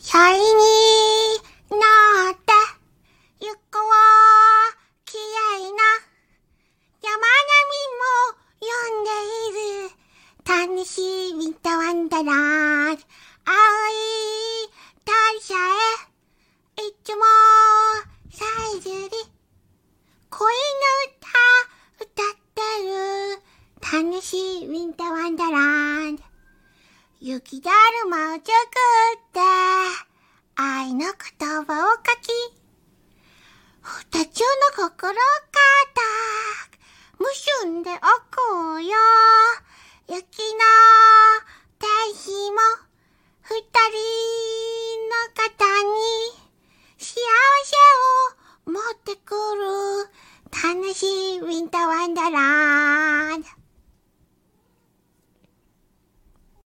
シャイになってゆこうきれいな山並みも読んでいる楽しいウィンターワンダーランド青い大社へいつもさえずり恋の歌歌ってる。楽しいウィンターワンダーランド。雪だるまを作って。言葉を書き、二つの心から結んでおこうよ。雪の天使も二人の方に幸せを持ってくる楽しいウィンターワンダーラン。